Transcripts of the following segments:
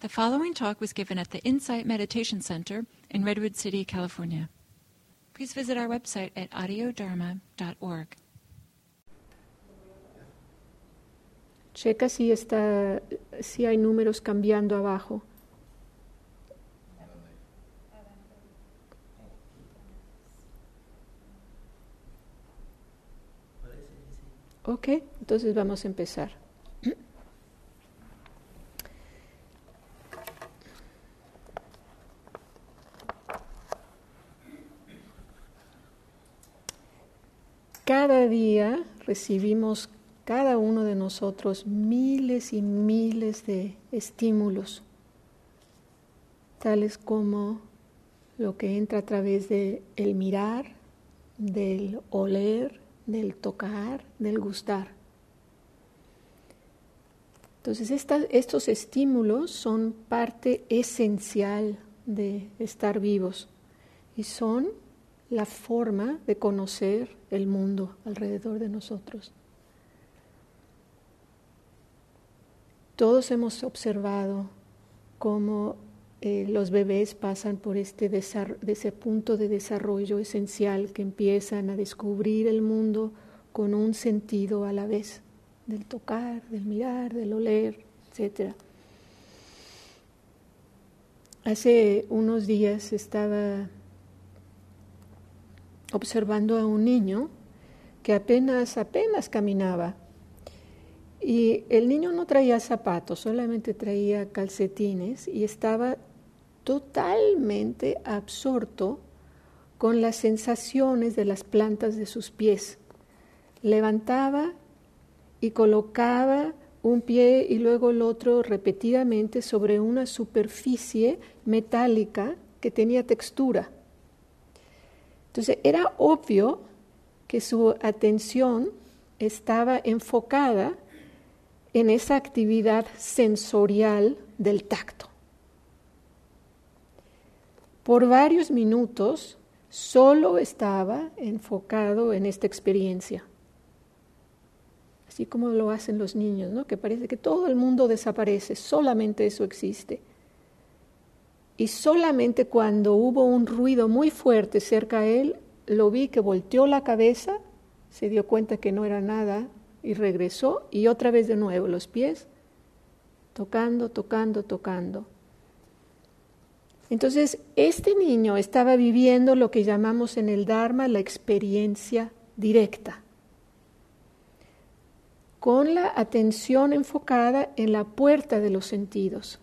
The following talk was given at the Insight Meditation Center in Redwood City, California. Please visit our website at audiodharma.org. Checa si está, si hay números cambiando abajo. Ok, entonces vamos a empezar. Cada día recibimos cada uno de nosotros miles y miles de estímulos, tales como lo que entra a través del el mirar, del oler, del tocar, del gustar. Entonces estos estímulos son parte esencial de estar vivos y son la forma de conocer el mundo alrededor de nosotros. Todos hemos observado cómo eh, los bebés pasan por este ese punto de desarrollo esencial que empiezan a descubrir el mundo con un sentido a la vez, del tocar, del mirar, del oler, etc. Hace unos días estaba observando a un niño que apenas, apenas caminaba. Y el niño no traía zapatos, solamente traía calcetines y estaba totalmente absorto con las sensaciones de las plantas de sus pies. Levantaba y colocaba un pie y luego el otro repetidamente sobre una superficie metálica que tenía textura. Entonces era obvio que su atención estaba enfocada en esa actividad sensorial del tacto. Por varios minutos solo estaba enfocado en esta experiencia. Así como lo hacen los niños, ¿no? Que parece que todo el mundo desaparece, solamente eso existe. Y solamente cuando hubo un ruido muy fuerte cerca de él, lo vi que volteó la cabeza, se dio cuenta que no era nada y regresó y otra vez de nuevo los pies, tocando, tocando, tocando. Entonces, este niño estaba viviendo lo que llamamos en el Dharma la experiencia directa, con la atención enfocada en la puerta de los sentidos.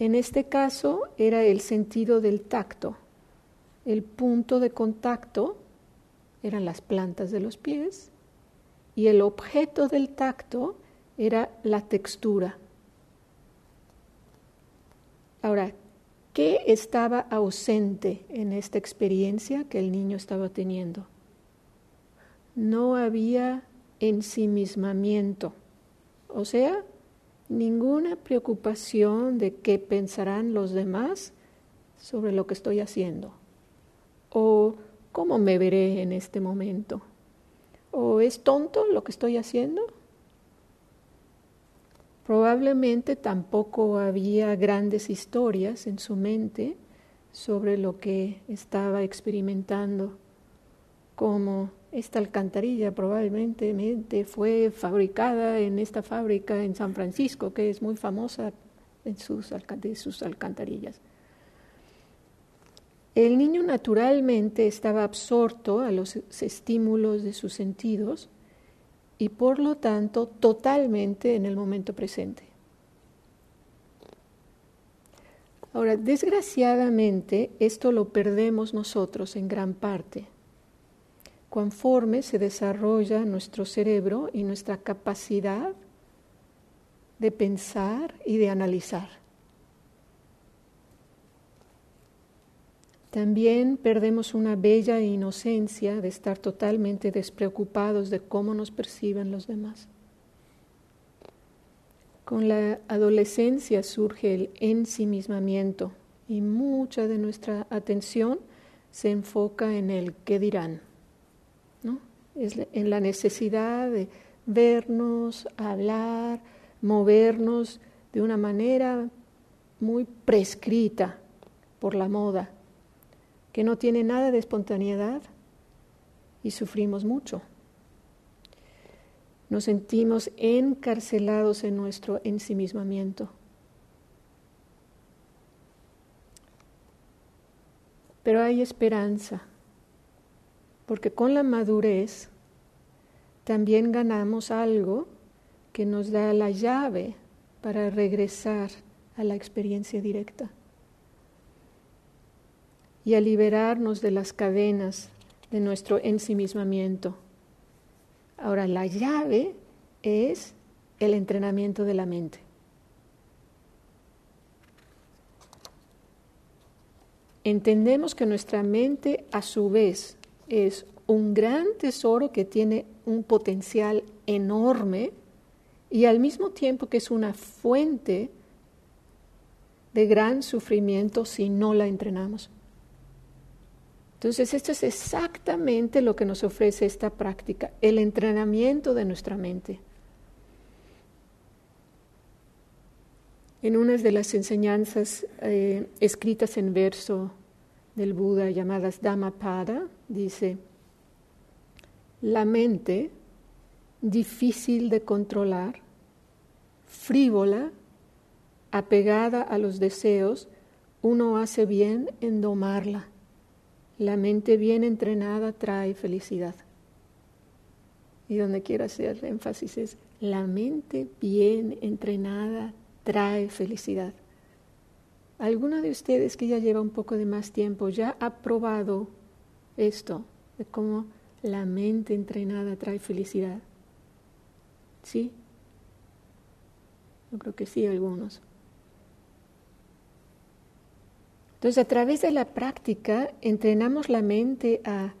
En este caso era el sentido del tacto. El punto de contacto eran las plantas de los pies y el objeto del tacto era la textura. Ahora, ¿qué estaba ausente en esta experiencia que el niño estaba teniendo? No había ensimismamiento, o sea, ninguna preocupación de qué pensarán los demás sobre lo que estoy haciendo, o cómo me veré en este momento, o es tonto lo que estoy haciendo, Probablemente tampoco había grandes historias en su mente sobre lo que estaba experimentando, como esta alcantarilla probablemente fue fabricada en esta fábrica en San Francisco, que es muy famosa en sus, sus alcantarillas. El niño naturalmente estaba absorto a los estímulos de sus sentidos y por lo tanto totalmente en el momento presente. Ahora, desgraciadamente, esto lo perdemos nosotros en gran parte, conforme se desarrolla nuestro cerebro y nuestra capacidad de pensar y de analizar. También perdemos una bella inocencia de estar totalmente despreocupados de cómo nos perciben los demás. Con la adolescencia surge el ensimismamiento y mucha de nuestra atención se enfoca en el qué dirán. Es en la necesidad de vernos, hablar, movernos de una manera muy prescrita por la moda, que no tiene nada de espontaneidad y sufrimos mucho. Nos sentimos encarcelados en nuestro ensimismamiento. Pero hay esperanza, porque con la madurez también ganamos algo que nos da la llave para regresar a la experiencia directa y a liberarnos de las cadenas de nuestro ensimismamiento. Ahora, la llave es el entrenamiento de la mente. Entendemos que nuestra mente a su vez es un gran tesoro que tiene un potencial enorme y al mismo tiempo que es una fuente de gran sufrimiento si no la entrenamos. Entonces, esto es exactamente lo que nos ofrece esta práctica, el entrenamiento de nuestra mente. En una de las enseñanzas eh, escritas en verso del Buda llamadas Dhammapada, dice, la mente difícil de controlar, frívola, apegada a los deseos, uno hace bien en domarla. La mente bien entrenada trae felicidad. Y donde quiero hacer énfasis es, la mente bien entrenada trae felicidad. ¿Alguno de ustedes que ya lleva un poco de más tiempo ya ha probado esto, de cómo la mente entrenada trae felicidad? ¿Sí? Yo creo que sí, algunos. Entonces, a través de la práctica, entrenamos la mente a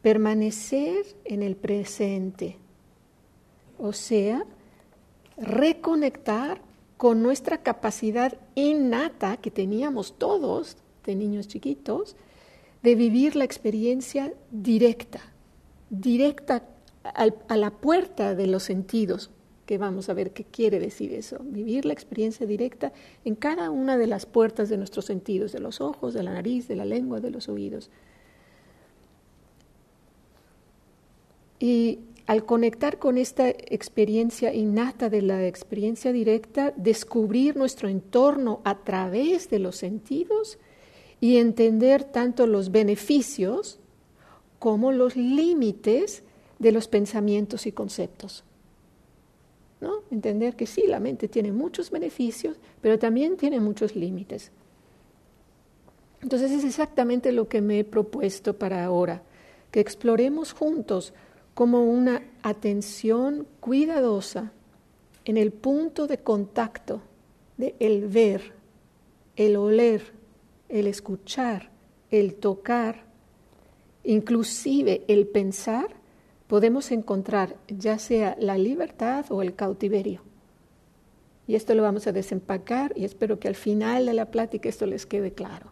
permanecer en el presente, o sea, reconectar con nuestra capacidad innata que teníamos todos de niños chiquitos de vivir la experiencia directa, directa a la puerta de los sentidos, que vamos a ver qué quiere decir eso, vivir la experiencia directa en cada una de las puertas de nuestros sentidos, de los ojos, de la nariz, de la lengua, de los oídos. Y al conectar con esta experiencia innata de la experiencia directa, descubrir nuestro entorno a través de los sentidos y entender tanto los beneficios como los límites de los pensamientos y conceptos. ¿No? Entender que sí, la mente tiene muchos beneficios, pero también tiene muchos límites. Entonces es exactamente lo que me he propuesto para ahora, que exploremos juntos como una atención cuidadosa en el punto de contacto de el ver, el oler, el escuchar, el tocar, inclusive el pensar podemos encontrar ya sea la libertad o el cautiverio. Y esto lo vamos a desempacar y espero que al final de la plática esto les quede claro.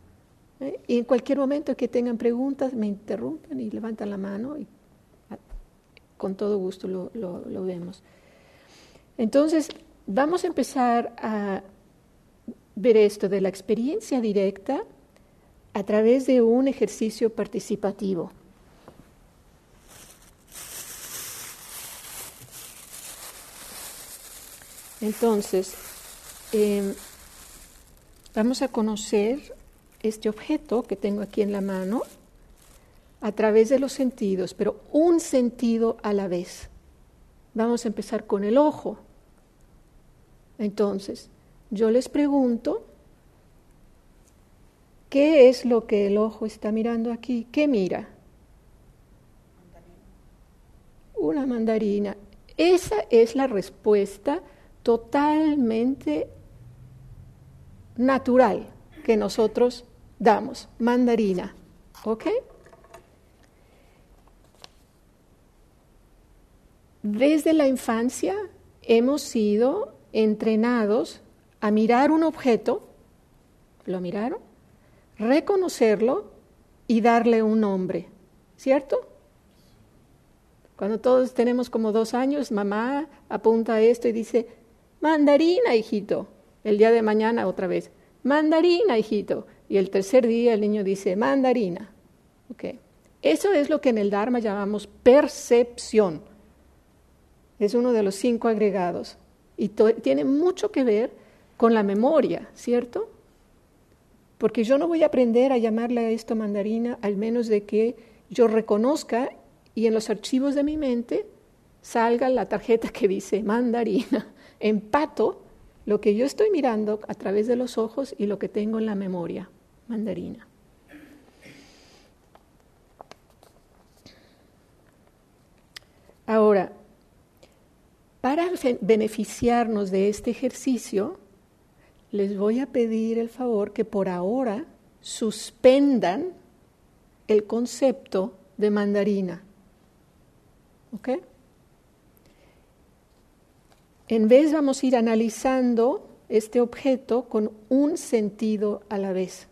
¿eh? Y en cualquier momento que tengan preguntas, me interrumpen y levantan la mano con todo gusto lo, lo vemos. Entonces, vamos a empezar a ver esto de la experiencia directa a través de un ejercicio participativo. Entonces, em, vamos a conocer este objeto que tengo aquí en la mano a través de los sentidos, pero un sentido a la vez. Vamos a empezar con el ojo. Entonces, yo les pregunto, ¿qué es lo que el ojo está mirando aquí? ¿Qué mira? Una mandarina. Esa es la respuesta totalmente natural que nosotros damos, mandarina. ¿Ok? Desde la infancia hemos sido entrenados a mirar un objeto, ¿lo miraron? Reconocerlo y darle un nombre, ¿cierto? Cuando todos tenemos como dos años, mamá apunta esto y dice, Mandarina, hijito. El día de mañana otra vez, mandarina, hijito. Y el tercer día el niño dice, mandarina. Eso es lo que en el Dharma llamamos percepción. Es uno de los cinco agregados. Y tiene mucho que ver con la memoria, ¿cierto? Porque yo no voy a aprender a llamarle a esto mandarina al menos de que yo reconozca y en los archivos de mi mente salga la tarjeta que dice mandarina. Empato lo que yo estoy mirando a través de los ojos y lo que tengo en la memoria, mandarina. Ahora, para beneficiarnos de este ejercicio, les voy a pedir el favor que por ahora suspendan el concepto de mandarina. ¿Ok? En vez vamos a ir analizando este objeto con un sentido a la vez.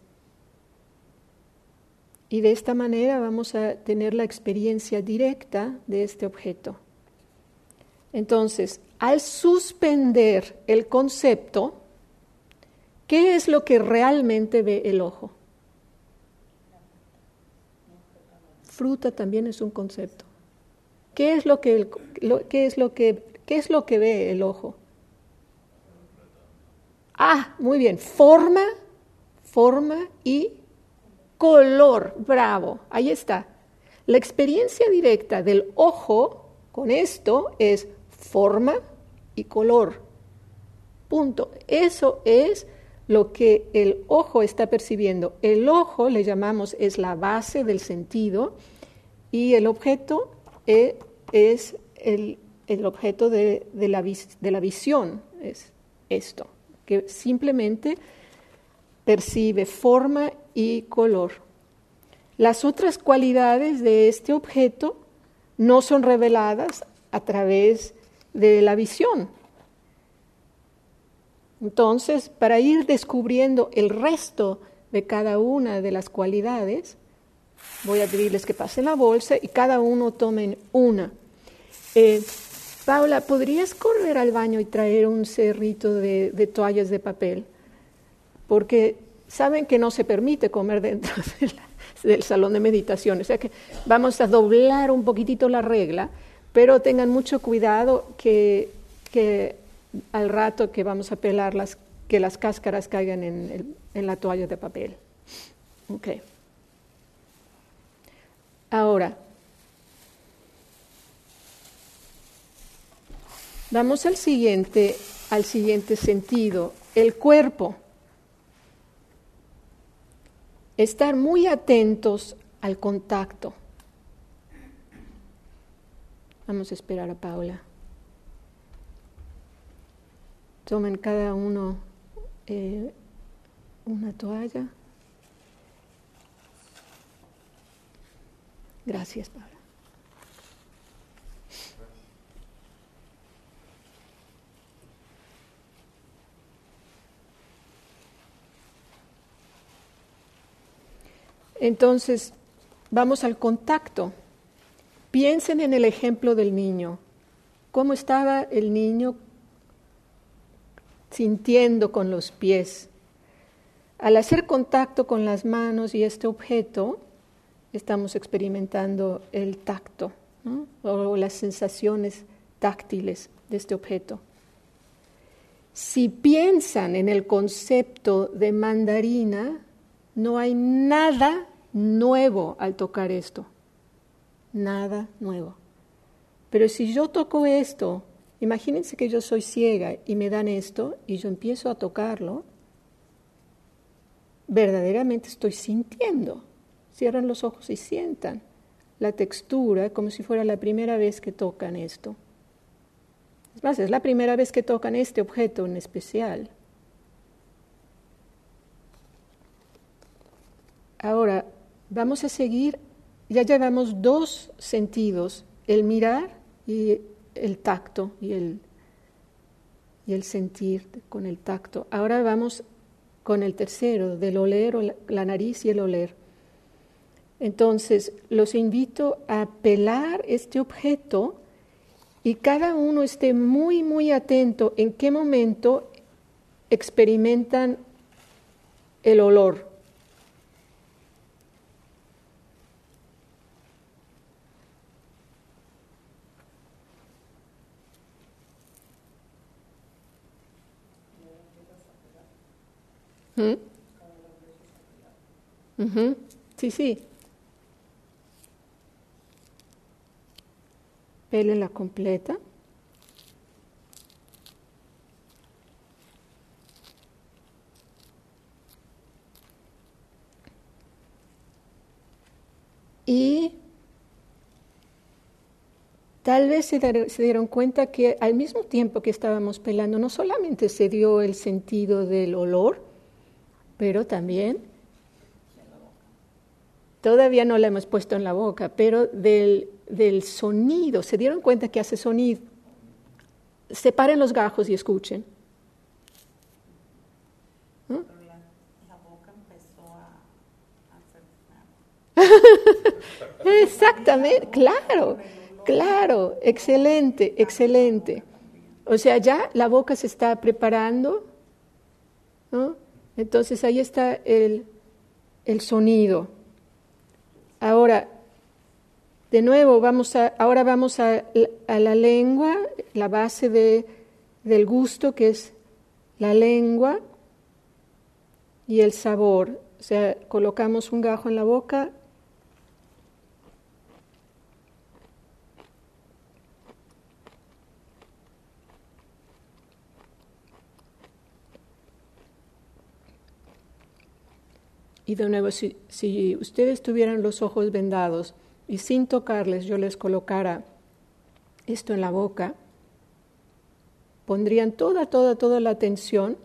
Y de esta manera vamos a tener la experiencia directa de este objeto. Entonces, al suspender el concepto, ¿qué es lo que realmente ve el ojo? Fruta también es un concepto. ¿Qué es lo que, qué es lo que, qué es lo que ve el ojo? Ah, muy bien. Forma, forma y color. Bravo. Ahí está. La experiencia directa del ojo con esto es forma y color. Punto. Eso es lo que el ojo está percibiendo. El ojo, le llamamos, es la base del sentido y el objeto e, es, el, objeto de, la, de la visión, es esto, que simplemente percibe forma y color. Las otras cualidades de este objeto no son reveladas a través de la visión. Entonces, para ir descubriendo el resto de cada una de las cualidades, voy a pedirles que pasen la bolsa y cada uno tomen una. Eh, Paula, ¿podrías correr al baño y traer un cerrito de, de, toallas de papel? Porque saben que no se permite comer dentro del salón de meditación. O sea que vamos a doblar un poquitito la regla pero tengan mucho cuidado que, al rato que vamos a pelarlas, que las cáscaras caigan en, la toalla de papel. Ahora, vamos al siguiente, al siguiente sentido, el cuerpo. Estar muy atentos al contacto. Vamos a esperar a Paula. Tomen cada uno eh, una toalla. Gracias, Paula. Entonces, vamos al contacto. Piensen en el ejemplo del niño. ¿Cómo estaba el niño sintiendo con los pies? Al hacer contacto con las manos y este objeto, estamos experimentando el tacto o las sensaciones táctiles de este objeto. Si piensan en el concepto de mandarina, no hay nada nuevo al tocar esto nada nuevo. Pero si yo toco esto, imagínense que yo soy ciega y me dan esto y yo empiezo a tocarlo, verdaderamente estoy sintiendo. Cierran los ojos y sientan la textura como si fuera la primera vez que tocan esto. Es más, es la primera vez que tocan este objeto en especial. Ahora, vamos a seguir ya llevamos dos sentidos, el mirar y el tacto y el, y el sentir con el tacto. Ahora vamos con el tercero, del oler, o la nariz y el oler. Entonces, los invito a pelar este objeto y cada uno esté muy, muy atento en qué momento experimentan el olor. ¿Mm? Ujú, Sí, sí. la completa. Y tal vez se, se dieron cuenta que al mismo tiempo que estábamos pelando, no solamente se dio el sentido del olor, pero también, todavía no la hemos puesto en la boca, pero del, del sonido, se dieron cuenta que hace sonido. Separen los gajos y escuchen. ¿Mm? Pero la, la boca empezó a, a hacer Exactamente, claro, claro, excelente, excelente. O sea, ya la boca se está preparando, ¿no? Entonces ahí está el, el sonido. Ahora, de nuevo, vamos a, ahora vamos a, a la lengua, la base de, del gusto, que es la lengua y el sabor. O sea, colocamos un gajo en la boca Y de nuevo, si, si, ustedes tuvieran los ojos vendados y sin tocarles yo les colocara esto en la boca, pondrían toda, toda, toda la atención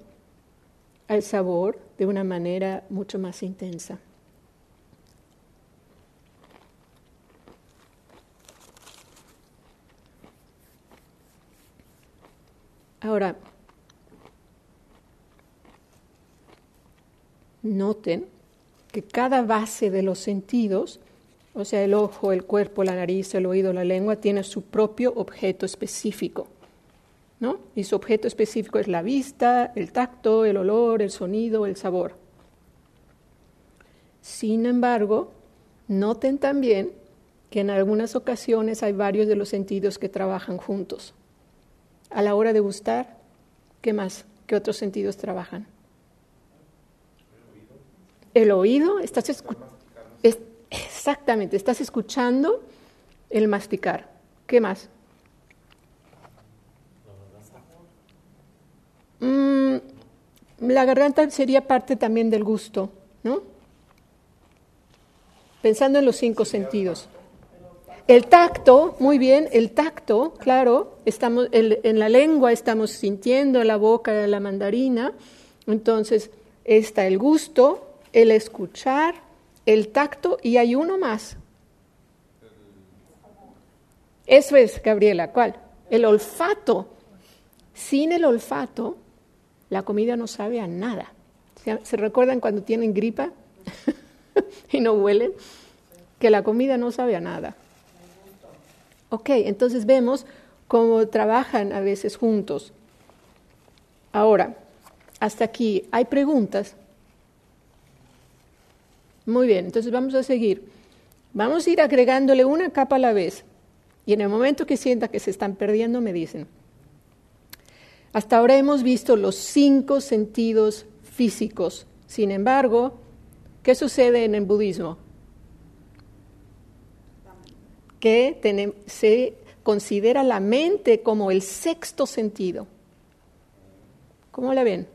al sabor de una manera mucho más intensa. Ahora, noten que cada base de los sentidos, o sea, el ojo, el cuerpo, la nariz, el oído, la lengua, tiene su propio objeto específico. ¿no? Y su objeto específico es la vista, el tacto, el olor, el sonido, el sabor. Sin embargo, noten también que en algunas ocasiones hay varios de los sentidos que trabajan juntos. A la hora de gustar, ¿qué más? ¿Qué otros sentidos trabajan? El oído, estás escuchando. Es, exactamente, estás escuchando el masticar. ¿Qué más? Mm, la garganta sería parte también del gusto, ¿no? Pensando en los cinco sentidos. El tacto, muy bien, el tacto, claro, estamos, el, en la lengua estamos sintiendo la boca de la mandarina, entonces está el gusto, el escuchar, el tacto y hay uno más. Eso es, Gabriela, ¿cuál? El olfato. Sin el olfato, la comida no sabe a nada. ¿Se, ¿se recuerdan cuando tienen gripa y no huelen? Que la comida no sabe a nada. Ok, entonces vemos cómo trabajan a veces juntos. Ahora, hasta aquí, ¿hay preguntas? Muy bien, entonces vamos a seguir. Vamos a ir agregándole una capa a la vez. Y en el momento que sienta que se están perdiendo, me dicen. Hasta ahora hemos visto los cinco sentidos físicos. Sin embargo, ¿qué sucede en el budismo? Que se considera la mente como el sexto sentido. ¿Cómo la ven?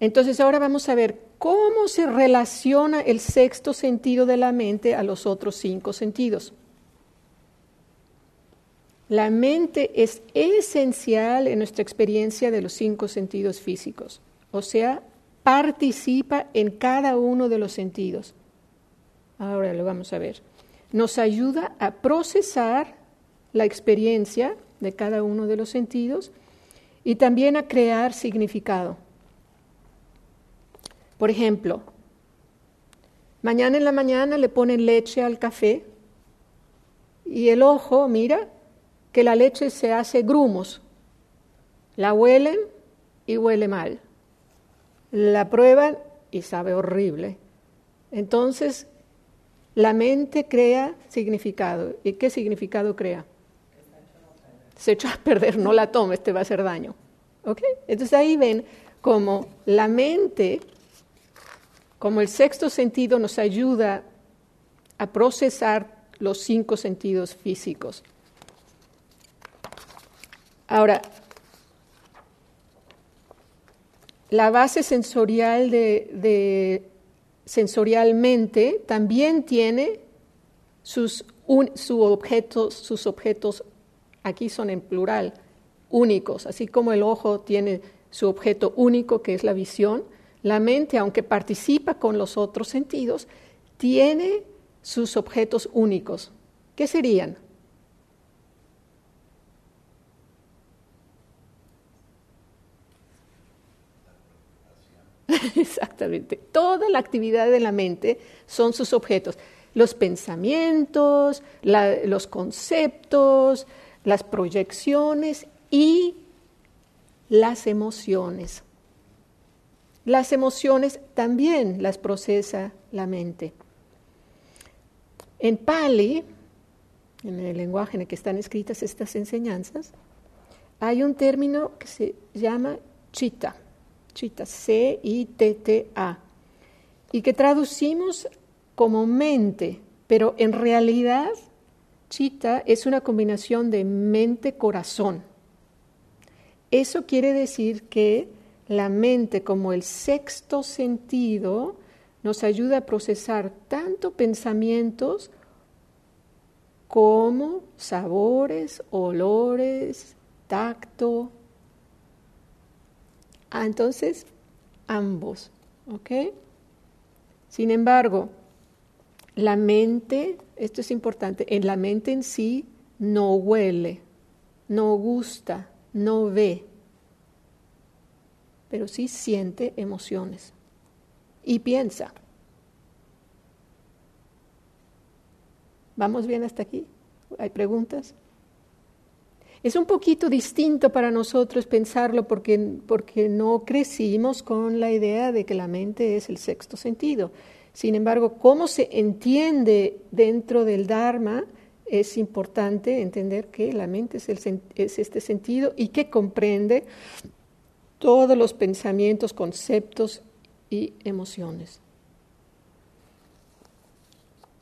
Entonces ahora vamos a ver cómo se relaciona el sexto sentido de la mente a los otros cinco sentidos. La mente es esencial en nuestra experiencia de los cinco sentidos físicos, o sea, participa en cada uno de los sentidos. Ahora lo vamos a ver. Nos ayuda a procesar la experiencia de cada uno de los sentidos y también a crear significado. Por ejemplo, mañana en la mañana le ponen leche al café y el ojo mira que la leche se hace grumos. La huelen y huele mal. La prueban y sabe horrible. Entonces, la mente crea significado. ¿Y qué significado crea? Se echa a perder, no la tomes, te va a hacer daño. ¿Ok? Entonces ahí ven como la mente, como el sexto sentido nos ayuda a procesar los cinco sentidos físicos. Ahora, la base sensorial de, sensorialmente también tiene sus, objetos, sus objetos, aquí son en plural, únicos, así como el ojo tiene su objeto único que es la visión, la mente, aunque participa con los otros sentidos, tiene sus objetos únicos. ¿Qué serían? Exactamente. Toda la actividad de la mente son sus objetos. Los pensamientos, los conceptos, las proyecciones y las emociones. Las emociones también las procesa la mente. En Pali, en el lenguaje en el que están escritas estas enseñanzas, hay un término que se llama chitta Chitta, C-I-T-T-A, y que traducimos como mente, pero en realidad Chitta es una combinación de mente-corazón. Eso quiere decir que la mente como el sexto sentido nos ayuda a procesar tanto pensamientos como sabores, olores, tacto, Ah, entonces, ambos, ¿ok? Sin embargo, la mente, esto es importante, en la mente en sí no huele, no gusta, no ve, pero sí siente emociones y piensa. ¿Vamos bien hasta aquí? ¿Hay preguntas? Es un poquito distinto para nosotros pensarlo porque, porque no crecimos con la idea de que la mente es el sexto sentido. Sin embargo, cómo se entiende dentro del Dharma es importante entender que la mente es, es este sentido y que comprende todos los pensamientos, conceptos y emociones.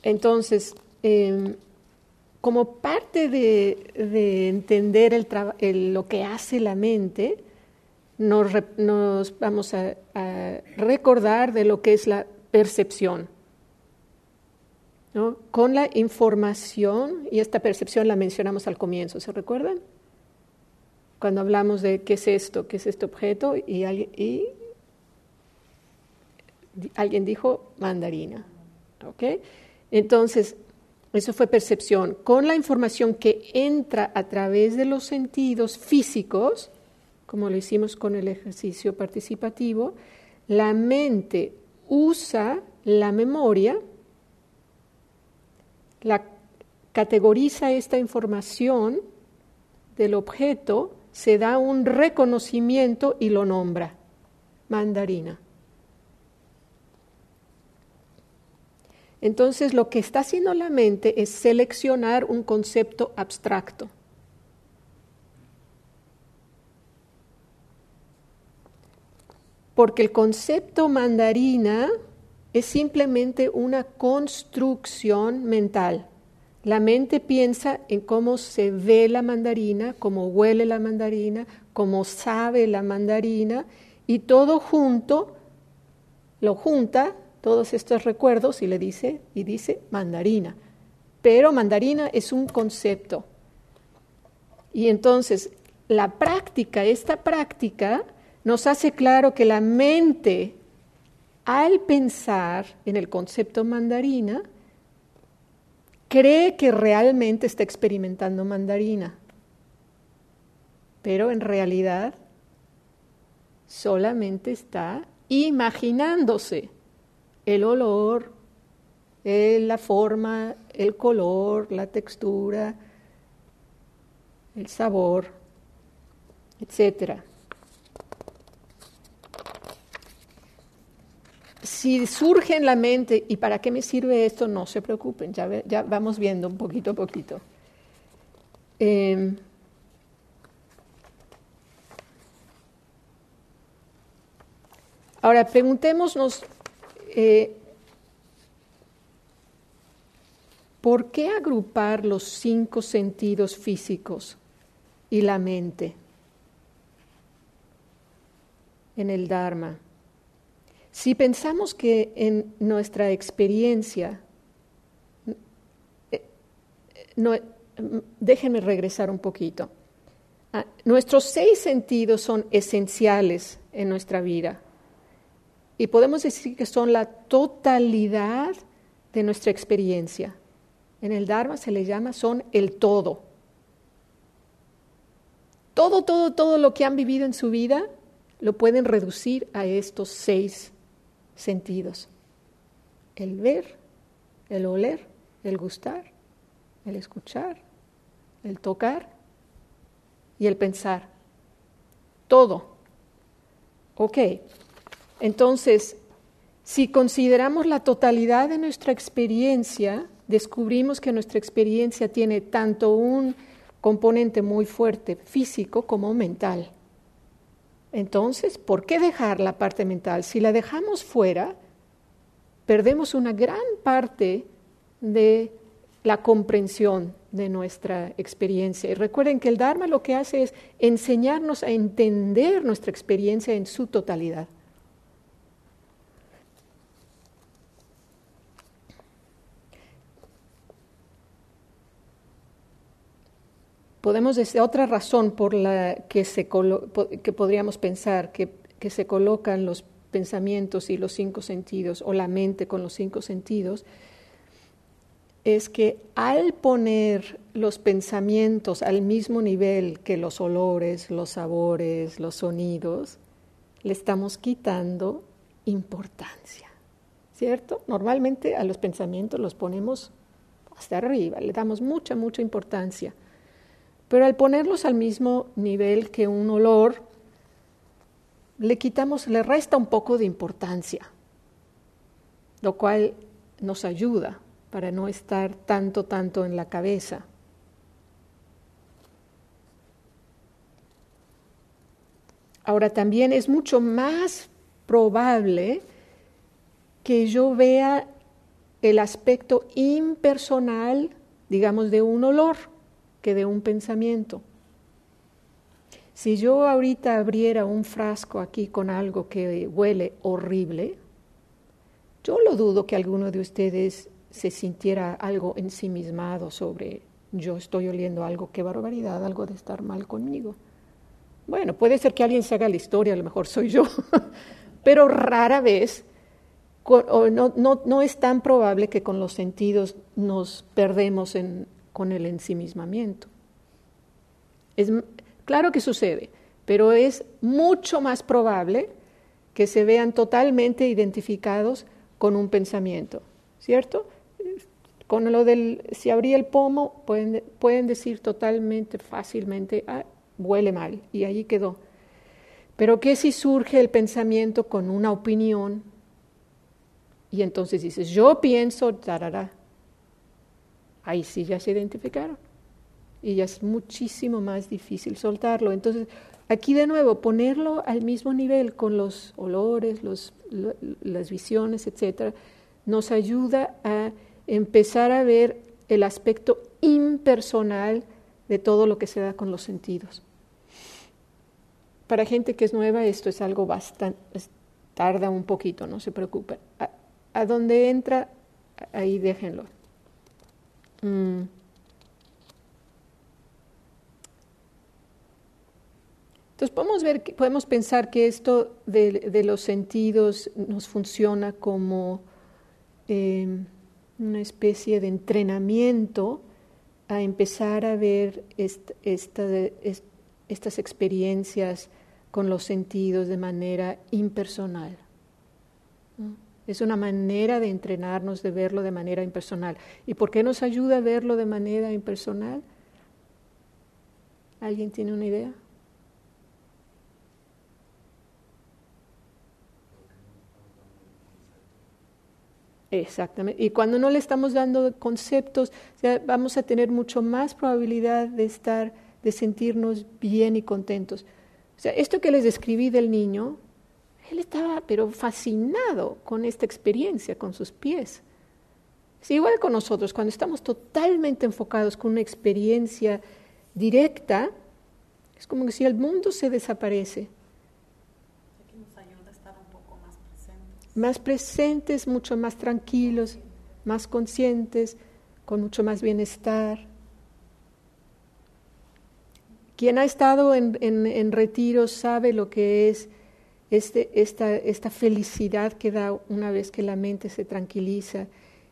Entonces, eh, como parte de, entender lo que hace la mente, nos, vamos a, recordar de lo que es la percepción. Con la información, y esta percepción la mencionamos al comienzo, ¿se recuerdan? Cuando hablamos de qué es esto, qué es este objeto, y, alguien dijo mandarina. ¿ok? Entonces, eso fue percepción. Con la información que entra a través de los sentidos físicos, como lo hicimos con el ejercicio participativo, la mente usa la memoria, la categoriza esta información del objeto, se da un reconocimiento y lo nombra. Mandarina. Entonces lo que está haciendo la mente es seleccionar un concepto abstracto. Porque el concepto mandarina es simplemente una construcción mental. La mente piensa en cómo se ve la mandarina, cómo huele la mandarina, cómo sabe la mandarina, y todo junto lo junta todos estos recuerdos y le dice, y dice mandarina. Pero mandarina es un concepto. Y entonces la práctica, esta práctica, nos hace claro que la mente, al pensar en el concepto mandarina, cree que realmente está experimentando mandarina. Pero en realidad solamente está imaginándose el olor, la forma, el color, la textura, el sabor. etcétera. Si surge en la mente, ¿y para qué me sirve esto? No se preocupen, ya, vamos viendo un poquito a poquito. Eh, ahora, preguntémonos, eh, ¿por qué agrupar los cinco sentidos físicos y la mente en el Dharma? Si pensamos que en nuestra experiencia, eh, no, déjenme regresar un poquito. Ah, nuestros seis sentidos son esenciales en nuestra vida y podemos decir que son la totalidad de nuestra experiencia. En el Dharma se le llama son el todo. Todo, todo, todo lo que han vivido en su vida lo pueden reducir a estos seis sentidos. El ver, el oler, el gustar, el escuchar, el tocar y el pensar. Todo. Ok. Entonces, si consideramos la totalidad de nuestra experiencia, descubrimos que nuestra experiencia tiene tanto un componente muy fuerte físico como mental. Entonces, ¿por qué dejar la parte mental? Si la dejamos fuera, perdemos una gran parte de la comprensión de nuestra experiencia. Y recuerden que el Dharma lo que hace es enseñarnos a entender nuestra experiencia en su totalidad. Podemos otra razón por la que podríamos pensar que, que se colocan los pensamientos y los cinco sentidos, o la mente con los cinco sentidos, es que al poner los pensamientos al mismo nivel que los olores, los sabores, los sonidos, le estamos quitando importancia, ¿cierto? Normalmente a los pensamientos los ponemos hasta arriba, le damos mucha, mucha importancia. Pero al ponerlos al mismo nivel que un olor, le quitamos, le resta un poco de importancia, lo cual nos ayuda para no estar tanto, tanto en la cabeza. Ahora también es mucho más probable que yo vea el aspecto impersonal, digamos, de un olor que de un pensamiento. Si yo ahorita abriera un frasco aquí con algo que huele horrible, yo lo dudo que alguno de ustedes se sintiera algo ensimismado sobre yo estoy oliendo algo, qué barbaridad, algo de estar mal conmigo. Bueno, puede ser que alguien se haga la historia, a lo mejor soy yo, pero rara vez, no, no, no es tan probable que con los sentidos nos perdemos en, con el ensimismamiento. Es, claro que sucede, pero es mucho más probable que se vean totalmente identificados con un pensamiento, ¿cierto? Con lo del, si abrí el pomo, pueden, pueden decir totalmente, fácilmente, ah, huele mal, y allí quedó. Pero ¿qué si surge el pensamiento con una opinión? Y entonces dices, yo pienso, tarará. Ahí sí ya se identificaron. Y ya es muchísimo más difícil soltarlo. Entonces, aquí de nuevo, ponerlo al mismo nivel con los olores, las visiones, etcétera, nos ayuda a empezar a ver el aspecto impersonal de todo lo que se da con los sentidos. Para gente que es nueva, esto es algo bastante, tarda un poquito, no se preocupen. A, a donde entra, ahí déjenlo. Mm. Entonces podemos ver, podemos pensar que esto de, los sentidos nos funciona como eh, una especie de entrenamiento a empezar a ver esta, esta, est, estas experiencias con los sentidos de manera impersonal. Es una manera de entrenarnos, de verlo de manera impersonal. ¿Y por qué nos ayuda a verlo de manera impersonal? ¿Alguien tiene una idea? Exactamente. Y cuando no le estamos dando conceptos, ya vamos a tener mucho más probabilidad de estar, de sentirnos bien y contentos. O sea, esto que les describí del niño, él estaba pero fascinado con esta experiencia, con sus pies. Es igual con nosotros, cuando estamos totalmente enfocados con una experiencia directa, es como que si el mundo se desaparece. nos ayuda a estar un poco más presentes. Más presentes, mucho más tranquilos, más conscientes, con mucho más bienestar. Quien ha estado en, en, retiro sabe lo que es este, esta, esta felicidad que da una vez que la mente se tranquiliza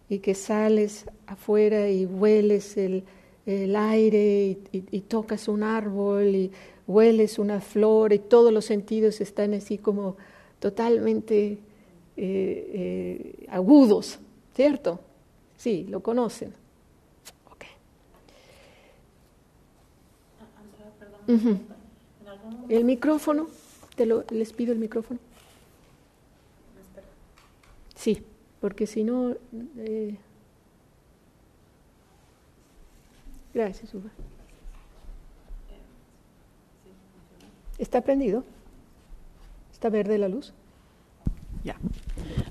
y que sales afuera y hueles el, el aire y, tocas un árbol y hueles una flor y todos los sentidos están así como totalmente eh, eh, agudos, ¿cierto? Sí, lo conocen. Okay. El micrófono, te lo, les pido el micrófono. Sí porque si no... Eh... Gracias, Uva. ¿Está prendido? ¿Está verde la luz? Ya.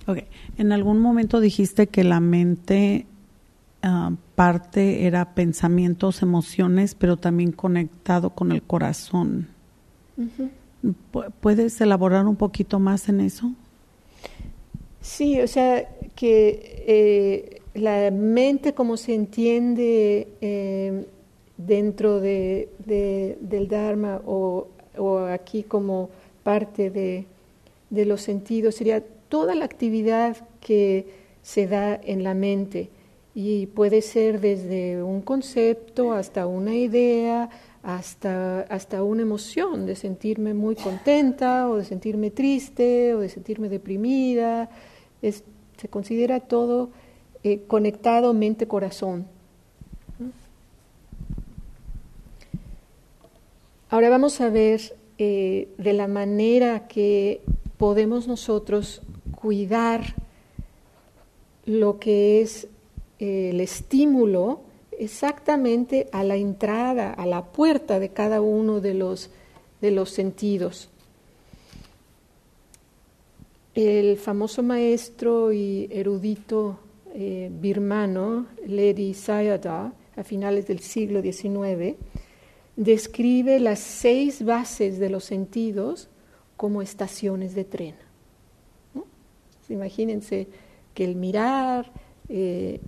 Ok. En algún momento dijiste que la mente uh, parte era pensamientos, emociones, pero también conectado con el corazón. ¿Puedes elaborar un poquito más en eso? Sí, o sea, que eh, la mente como se entiende eh, dentro de, del Dharma o, aquí como parte de, de, los sentidos sería toda la actividad que se da en la mente y puede ser desde un concepto hasta una idea, hasta, hasta una emoción de sentirme muy contenta o de sentirme triste o de sentirme deprimida se considera todo eh, conectado mente-corazón. Ahora vamos a ver eh, de la manera que podemos nosotros cuidar lo que es eh, el estímulo exactamente a la entrada, a la puerta de cada uno de los, de los sentidos. El famoso maestro y erudito eh, birmano Ledi Sayadaw, a finales del siglo XIX, describe las seis bases de los sentidos como estaciones de tren. Imagínense que el mirar, eh,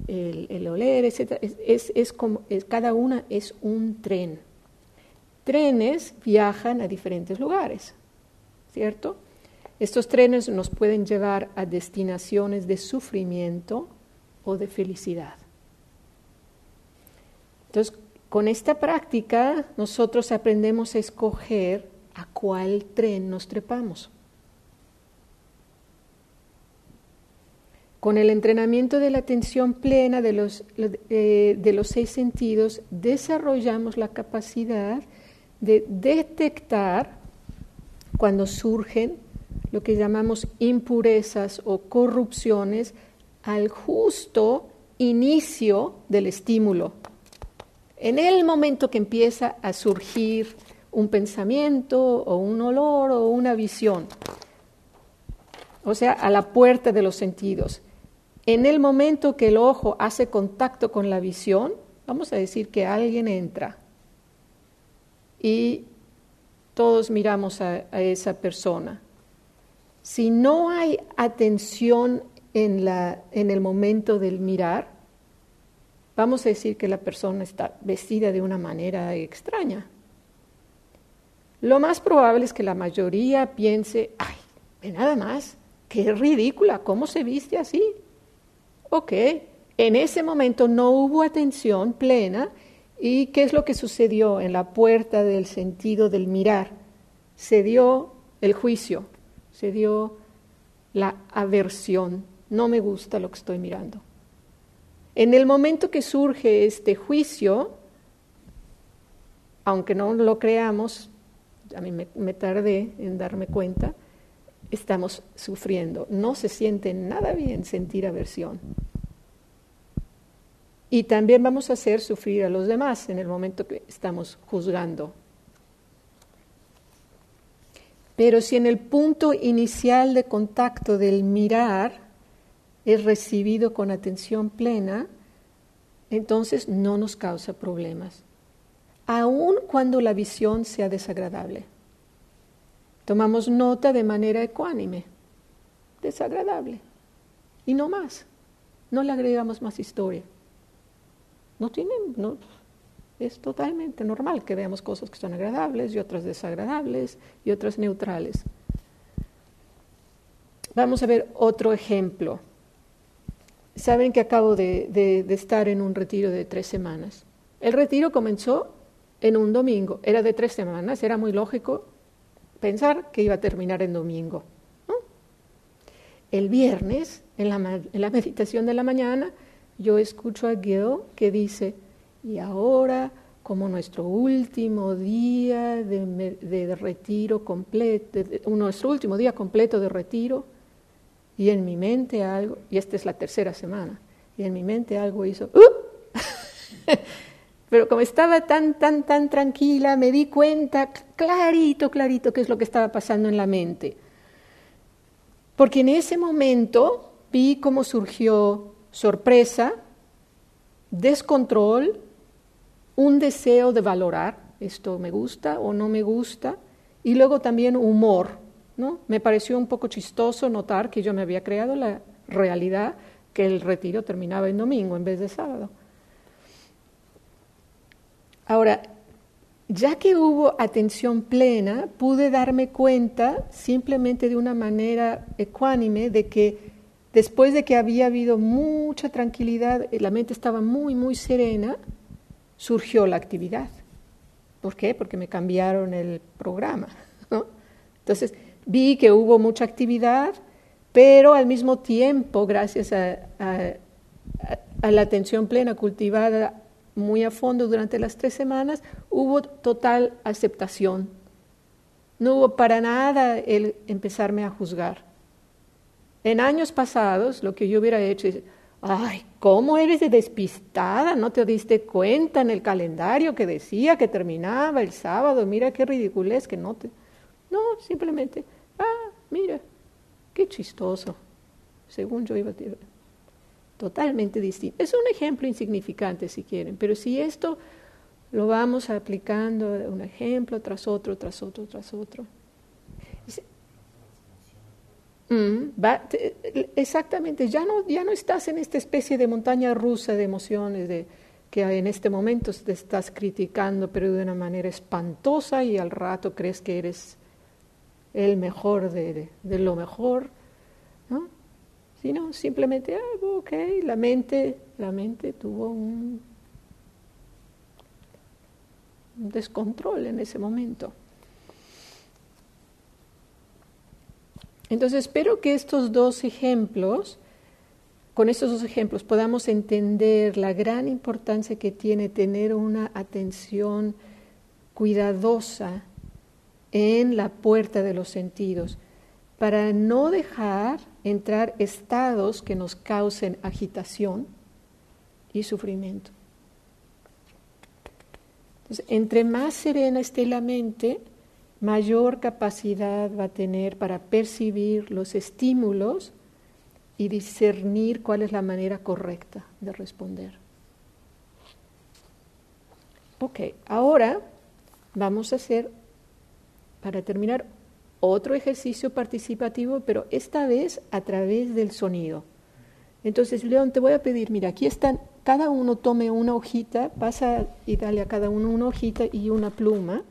el, oler, etc., es, como, cada una es un tren. Trenes viajan a diferentes lugares, ¿cierto? Estos trenes nos pueden llevar a destinaciones de sufrimiento o de felicidad. Entonces, con esta práctica nosotros aprendemos a escoger a cuál tren nos trepamos. Con el entrenamiento de la atención plena de los, eh, de los seis sentidos, desarrollamos la capacidad de detectar cuando surgen lo que llamamos impurezas o corrupciones al justo inicio del estímulo. En el momento que empieza a surgir un pensamiento o un olor o una visión, o sea, a la puerta de los sentidos. En el momento que el ojo hace contacto con la visión, vamos a decir que alguien entra y todos miramos a, esa persona si no hay atención en, la, en el momento del mirar, vamos a decir que la persona está vestida de una manera extraña. Lo más probable es que la mayoría piense, ay, nada más, qué ridícula, ¿cómo se viste así? Ok, en ese momento no hubo atención plena y ¿qué es lo que sucedió en la puerta del sentido del mirar? Se dio el juicio, se dio la aversión, no me gusta lo que estoy mirando. En el momento que surge este juicio, aunque no lo creamos, a mí me, tardé en darme cuenta, estamos sufriendo. No se siente nada bien sentir aversión. Y también vamos a hacer sufrir a los demás en el momento que estamos juzgando. Pero si en el punto inicial de contacto del mirar es recibido con atención plena, entonces no nos causa problemas, aun cuando la visión sea desagradable. Tomamos nota de manera ecuánime, desagradable, y no más, no le agregamos más historia. No tienen, no, es totalmente normal que veamos cosas que son agradables y otras desagradables y otras neutrales. Vamos a ver otro ejemplo. Saben que acabo de, estar en un retiro de tres semanas. El retiro comenzó en un domingo, era de tres semanas, era muy lógico pensar que iba a terminar en domingo. El viernes, en la, meditación de la mañana, yo escucho a Gil que dice, y ahora, como nuestro último día de, retiro completo, nuestro último día completo de retiro, y en mi mente algo, y esta es la tercera semana, y en mi mente algo hizo, ¡Uh! pero como estaba tan, tan, tan tranquila, me di cuenta clarito, clarito qué es lo que estaba pasando en la mente. Porque en ese momento vi cómo surgió sorpresa, descontrol, un deseo de valorar, esto me gusta o no me gusta, y luego también humor. ¿no? Me pareció un poco chistoso notar que yo me había creado la realidad que el retiro terminaba en domingo en vez de sábado. Ahora, ya que hubo atención plena, pude darme cuenta simplemente de una manera ecuánime de que Después de que había habido mucha tranquilidad, eh, la mente estaba muy, muy serena, surgió la actividad. ¿Por qué? Porque me cambiaron el programa. Entonces, vi que hubo mucha actividad, pero al mismo tiempo, gracias a, a, la atención plena cultivada muy a fondo durante las tres semanas, hubo total aceptación. No hubo para nada el empezarme a juzgar. En años pasados, lo que yo hubiera hecho es, ay, ¿cómo eres de despistada? ¿No te diste cuenta en el calendario que decía que terminaba el sábado? Mira qué ridiculez que no te... No, simplemente, ah, mira, qué chistoso. Según yo iba a decir, totalmente distinto. Es un ejemplo insignificante si quieren, pero si esto lo vamos aplicando un ejemplo tras otro, tras otro, tras otro, Mm, exactamente, ya no, ya no estás en esta especie de montaña rusa de emociones de, que en este momento te estás criticando, pero de una manera espantosa y al rato crees que eres el mejor de, lo mejor. Sino simplemente, ah, ok, la mente, la mente tuvo un descontrol en ese momento. Entonces espero que estos dos ejemplos, con estos dos ejemplos podamos entender la gran importancia que tiene tener una atención cuidadosa en la puerta de los sentidos, para no dejar entrar estados que nos causen agitación y sufrimiento. Entonces, entre más serena esté la mente, mayor capacidad va a tener para percibir los estímulos y discernir cuál es la manera correcta de responder. Ok, ahora vamos a hacer, para terminar, otro ejercicio participativo, pero esta vez a través del sonido. Entonces, León, te voy a pedir, mira, aquí están, cada uno tome una hojita, pasa y dale a cada uno una hojita y una pluma.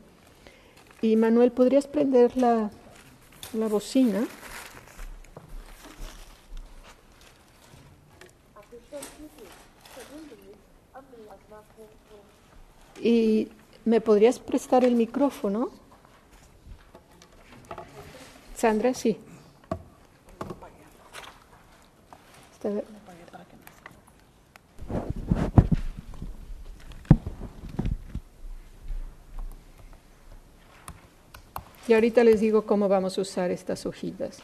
Y Manuel, ¿podrías prender la, la bocina? ¿Y me podrías prestar el micrófono? Sandra, sí. Y ahorita les digo cómo vamos a usar estas hojitas.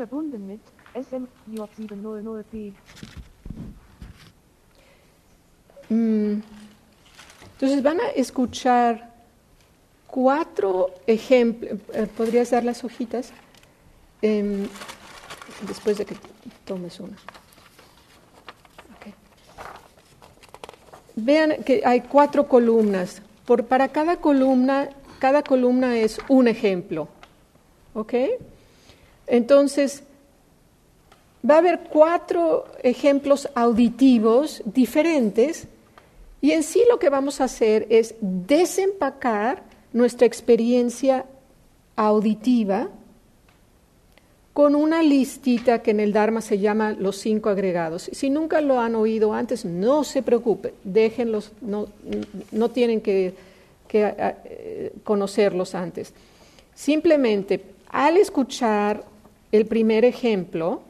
Verbunden mit SMJ700P. Mm. Entonces van a escuchar cuatro ejemplos. Eh, ¿Podrías dar las hojitas? Em, después de que tomes una. Vean que hay cuatro columnas. Por, para cada columna, cada columna es un ejemplo. ¿Ok? Entonces, va a haber cuatro ejemplos auditivos diferentes y en sí lo que vamos a hacer es desempacar nuestra experiencia auditiva con una listita que en el Dharma se llama los cinco agregados. Si nunca lo han oído antes, no se preocupen, déjenlos, no, no tienen que, eh, conocerlos antes. Simplemente al escuchar el primer ejemplo,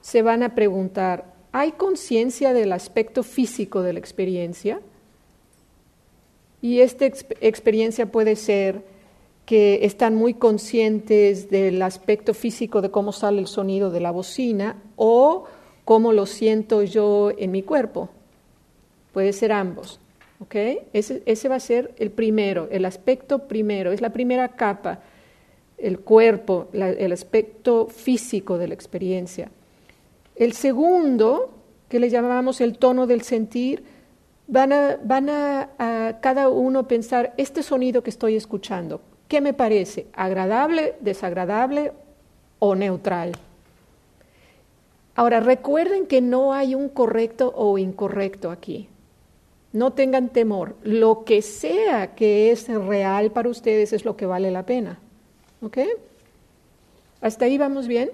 se van a preguntar, ¿hay conciencia del aspecto físico de la experiencia? Y esta experiencia puede ser que están muy conscientes del aspecto físico de cómo sale el sonido de la bocina o cómo lo siento yo en mi cuerpo. Puede ser ambos. Ese, ese va a ser el primero, el aspecto primero, es la primera capa el cuerpo, el aspecto físico de la experiencia. El segundo, que le llamamos el tono del sentir, van a, van a, cada uno pensar, este sonido que estoy escuchando, ¿qué me parece? ¿Agradable, desagradable o neutral? Ahora, recuerden que no hay un correcto o incorrecto aquí. No tengan temor. Lo que sea que es real para ustedes es lo que vale la pena. ¿Ok? ¿Hasta ahí vamos bien?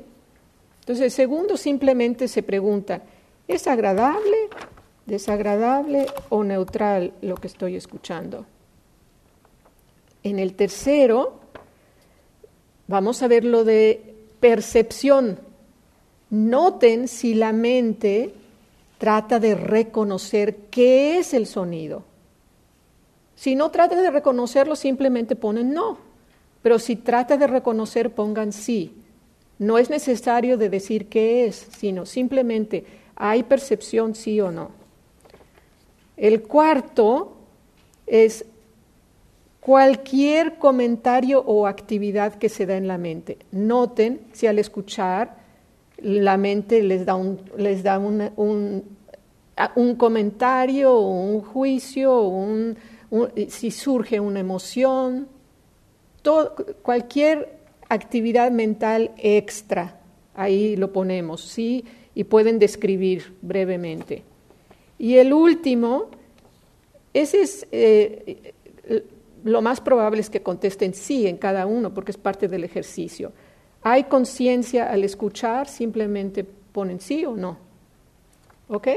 Entonces, segundo, simplemente se pregunta, ¿es agradable, desagradable o neutral lo que estoy escuchando? En el tercero, vamos a ver lo de percepción. Noten si la mente trata de reconocer qué es el sonido. Si no trata de reconocerlo, simplemente ponen no. Pero si trata de reconocer, pongan sí. No es necesario de decir qué es, sino simplemente hay percepción sí o no. El cuarto es cualquier comentario o actividad que se da en la mente. Noten si al escuchar la mente les da un, les da un, comentario o un juicio, si surge una emoción, cualquier actividad mental extra, ahí lo ponemos, ¿sí? Y pueden describir brevemente. Y el último, ese es, eh, lo más probable es que contesten sí en cada uno, porque es parte del ejercicio. ¿Hay conciencia al escuchar? Simplemente ponen sí o no. ¿Ok?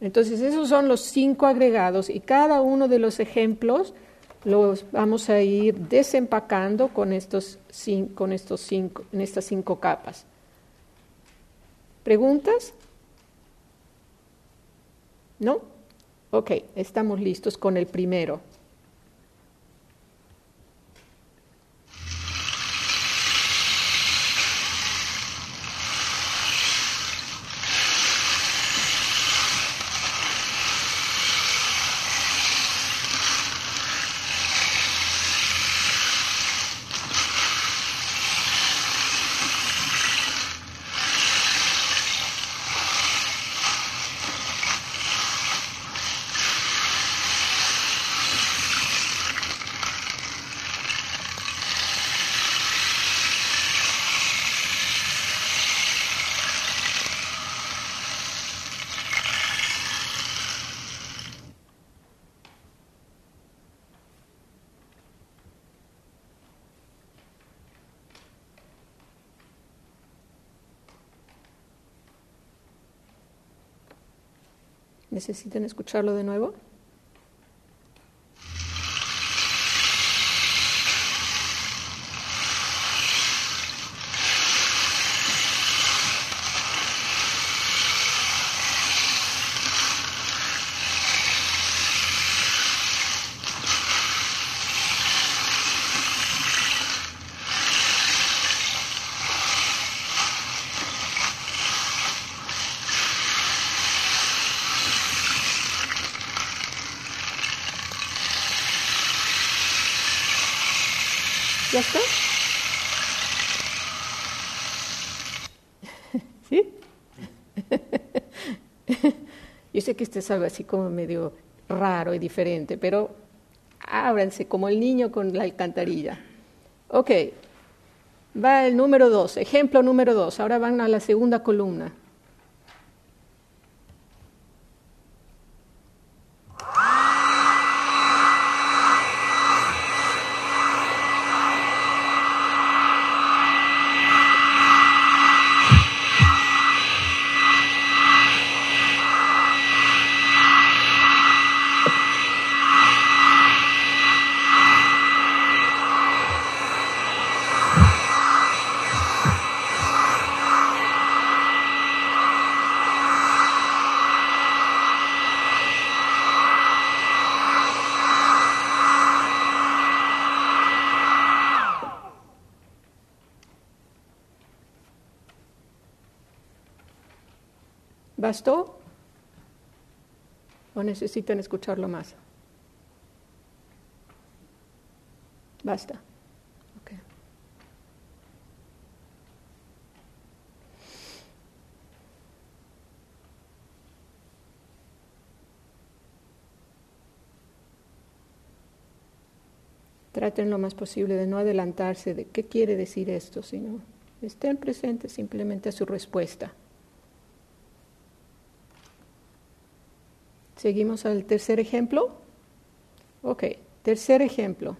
Entonces, esos son los cinco agregados y cada uno de los ejemplos los vamos a ir desempacando con, estos, con estos cinco, en estas cinco capas. ¿Preguntas? ¿No? Ok, estamos listos con el primero. ¿Necesitan escucharlo de nuevo? ¿Ya está? ¿Sí? Yo sé que esto es algo así como medio raro y diferente, pero ábranse como el niño con la alcantarilla. Ok, va el número dos, ejemplo número dos. Ahora van a la segunda columna. ¿Bastó? ¿O necesitan escucharlo más? Basta. Ok. Traten lo más posible de no adelantarse de qué quiere decir esto, sino estén presentes simplemente a su respuesta. Seguimos al tercer ejemplo. Ok, tercer ejemplo.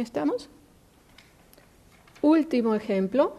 ¿Ya estamos? Último ejemplo.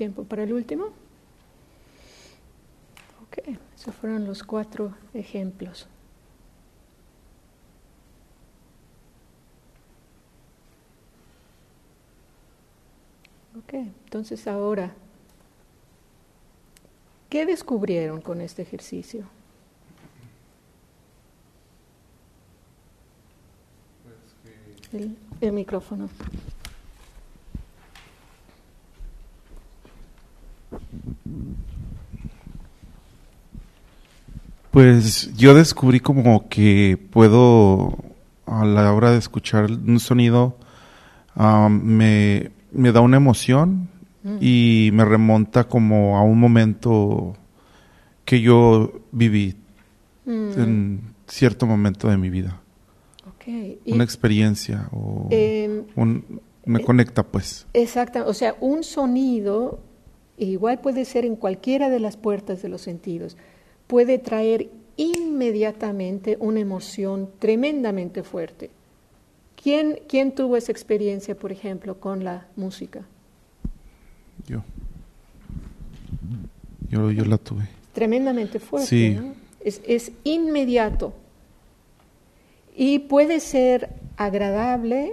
Tiempo para el último? Ok, esos fueron los cuatro ejemplos. Ok, entonces ahora ¿Qué descubrieron con este ejercicio? El, el micrófono. Pues yo descubrí como que puedo, a la hora de escuchar un sonido, um, me, me da una emoción Mm. y me remonta como a un momento que yo viví Mm, en cierto momento de mi vida. Una experiencia o em, un, me eh, conecta pues. Exacto, o sea, un sonido igual puede ser en cualquiera de las puertas de los sentidos, puede traer inmediatamente una emoción tremendamente fuerte. ¿Quién, quién tuvo esa experiencia, por ejemplo, con la música? Yo. Yo, yo la tuve. Tremendamente fuerte, Sí. ¿no? Es, es inmediato. Y puede ser agradable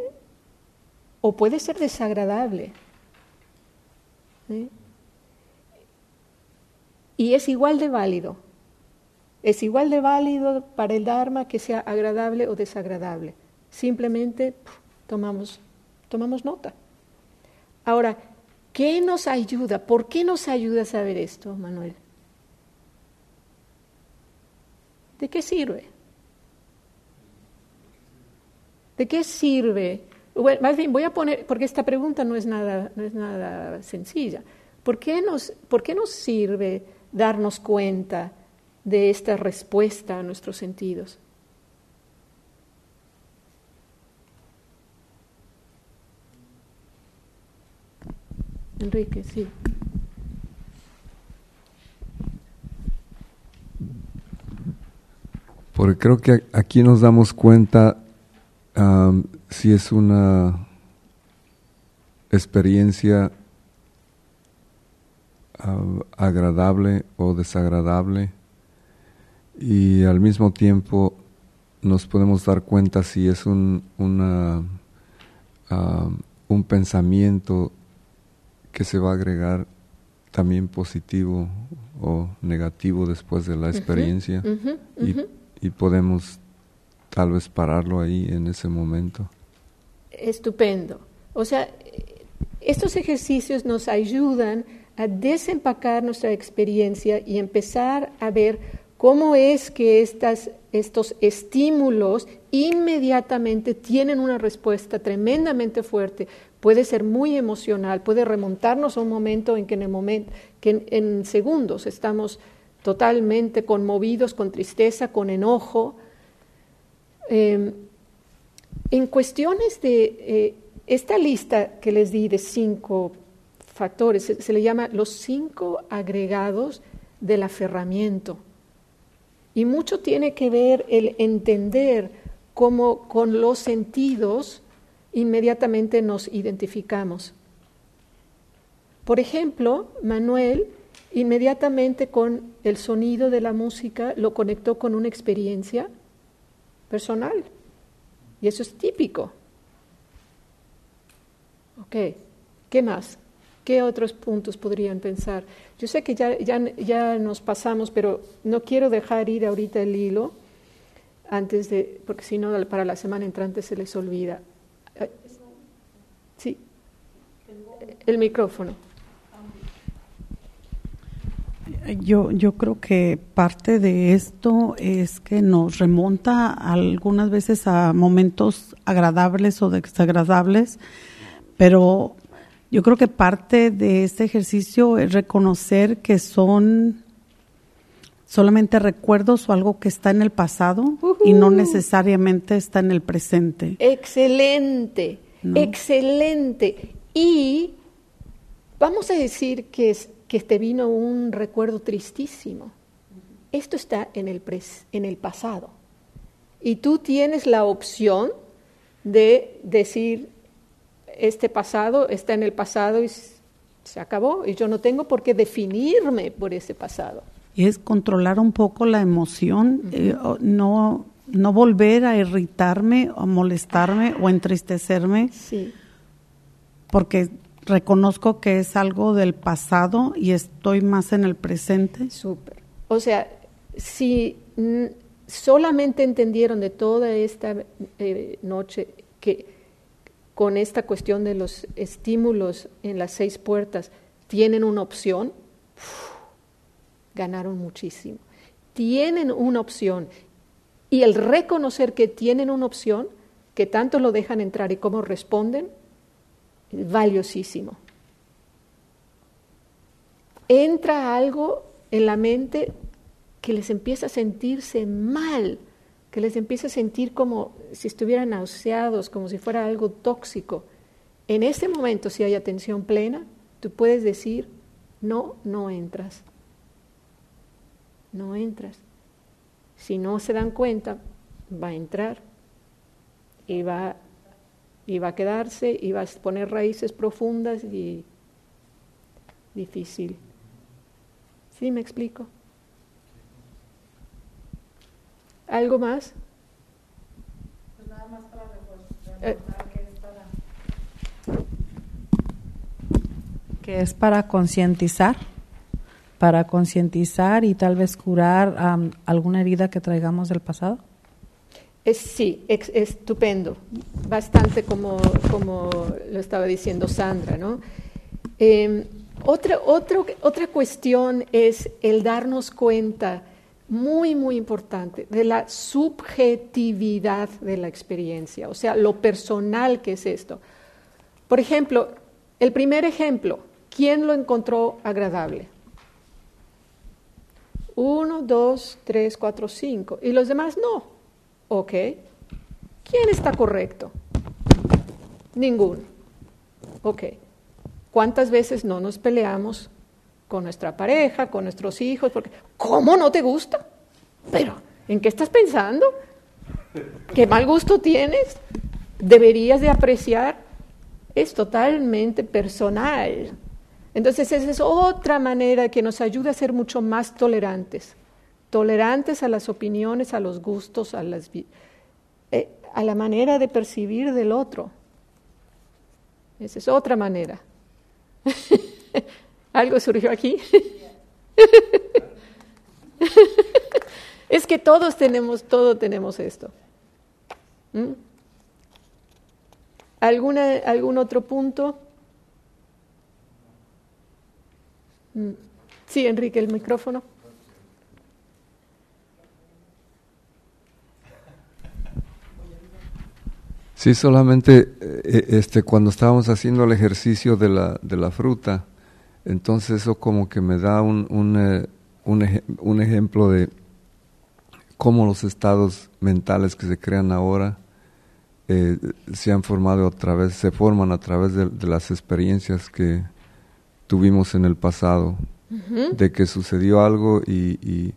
o puede ser desagradable. ¿sí? Y es igual de válido. Es igual de válido para el Dharma que sea agradable o desagradable. Simplemente tomamos, tomamos nota. Ahora, ¿qué nos ayuda? ¿Por qué nos ayuda a saber esto, Manuel? ¿De qué sirve? ¿De qué sirve? Bueno, más bien voy a poner, porque esta pregunta no es nada, no es nada sencilla. ¿Por qué, nos, ¿Por qué nos sirve darnos cuenta de esta respuesta a nuestros sentidos? Enrique, sí. Porque creo que aquí nos damos cuenta am, si es una experiencia ah, agradable o desagradable y al mismo tiempo nos podemos dar cuenta si es un, una, am, un pensamiento que se va a agregar también positivo o negativo después de la experiencia y, podemos tal vez pararlo ahí en ese momento. Estupendo. O sea, estos ejercicios nos ayudan a desempacar nuestra experiencia y empezar a ver cómo es que estos estímulos inmediatamente tienen una respuesta tremendamente fuerte. Puede ser muy emocional, puede remontarnos a un momento en que en, segundos estamos totalmente conmovidos, con tristeza, con enojo. Eh, en cuestiones de eh, esta lista que les di de cinco factores, se, se, le llama los cinco agregados del aferramiento. Y mucho tiene que ver el entender cómo con los sentidos inmediatamente nos identificamos. Por ejemplo, Manuel inmediatamente con el sonido de la música lo conectó con una experiencia personal. Y eso es típico. Ok, ¿qué más? ¿Qué otros puntos podrían pensar? Yo sé que ya, ya, ya nos pasamos, pero no quiero dejar ir ahorita el hilo antes de, porque si no, para la semana entrante se les olvida. Sí, el micrófono. Yo, yo creo que parte de esto es que nos remonta algunas veces a momentos agradables o desagradables, pero yo creo que parte de este ejercicio es reconocer que son solamente recuerdos o algo que está en el pasado uh -huh. y no necesariamente está en el presente. Excelente, ¿no? excelente. Y vamos a decir que, es, que te vino un recuerdo tristísimo. Esto está en el, pres, en el pasado. Y tú tienes la opción de decir, este pasado está en el pasado y se acabó, y yo no tengo por qué definirme por ese pasado. Y es controlar un poco la emoción, uh -huh. eh, no, no volver a irritarme o molestarme o entristecerme, sí. porque reconozco que es algo del pasado y estoy más en el presente. Súper. O sea, si solamente entendieron de toda esta eh, noche que con esta cuestión de los estímulos en las seis puertas tienen una opción, ganaron muchísimo. Tienen una opción. Y el reconocer que tienen una opción, que tanto lo dejan entrar y cómo responden, es valiosísimo. Entra algo en la mente que les empieza a sentirse mal, que les empieza a sentir como si estuvieran nauseados, como si fuera algo tóxico. En ese momento, si hay atención plena, tú puedes decir, no, no entras. No entras. Si no se dan cuenta, va a entrar y va, y va a quedarse y va a poner raíces profundas y difícil. ¿Sí me explico? ¿Algo más? Pues nada más para Eh. que es para que es para concientizar, para concientizar y tal vez curar alguna herida que traigamos del pasado. Es, sí, ex- estupendo. Bastante como, como lo estaba diciendo Sandra, ¿no? Eh, otra, otro- otra cuestión es el darnos cuenta, muy, muy importante, de la subjetividad de la experiencia, o sea, lo personal que es esto. Por ejemplo, el primer ejemplo, ¿quién lo encontró agradable? Uno, dos, tres, cuatro, cinco. Y los demás no. Ok. ¿Quién está correcto? Ninguno. Ok. ¿Cuántas veces no nos peleamos con nuestra pareja, con nuestros hijos? Porque, ¿cómo no te gusta? Pero, ¿en qué estás pensando? ¿Qué mal gusto tienes? Deberías de apreciar. Es totalmente personal. Entonces, esa es otra manera que nos ayuda a ser mucho más tolerantes. Tolerantes a las opiniones, a los gustos, a, las, eh, a la manera de percibir del otro. Esa es otra manera. ¿Algo surgió aquí? es que todos tenemos, todos tenemos esto. ¿Mm? ¿Alguna, ¿Algún otro punto? Mm. Sí, Enrique, el micrófono. Sí, solamente eh, este, cuando estábamos haciendo el ejercicio de la, de la fruta, entonces eso como que me da un, un, eh, un, eje- un ejemplo de cómo los estados mentales que se crean ahora eh, se han formado a través, se forman a través de, de las experiencias que tuvimos en el pasado, de que sucedió algo y,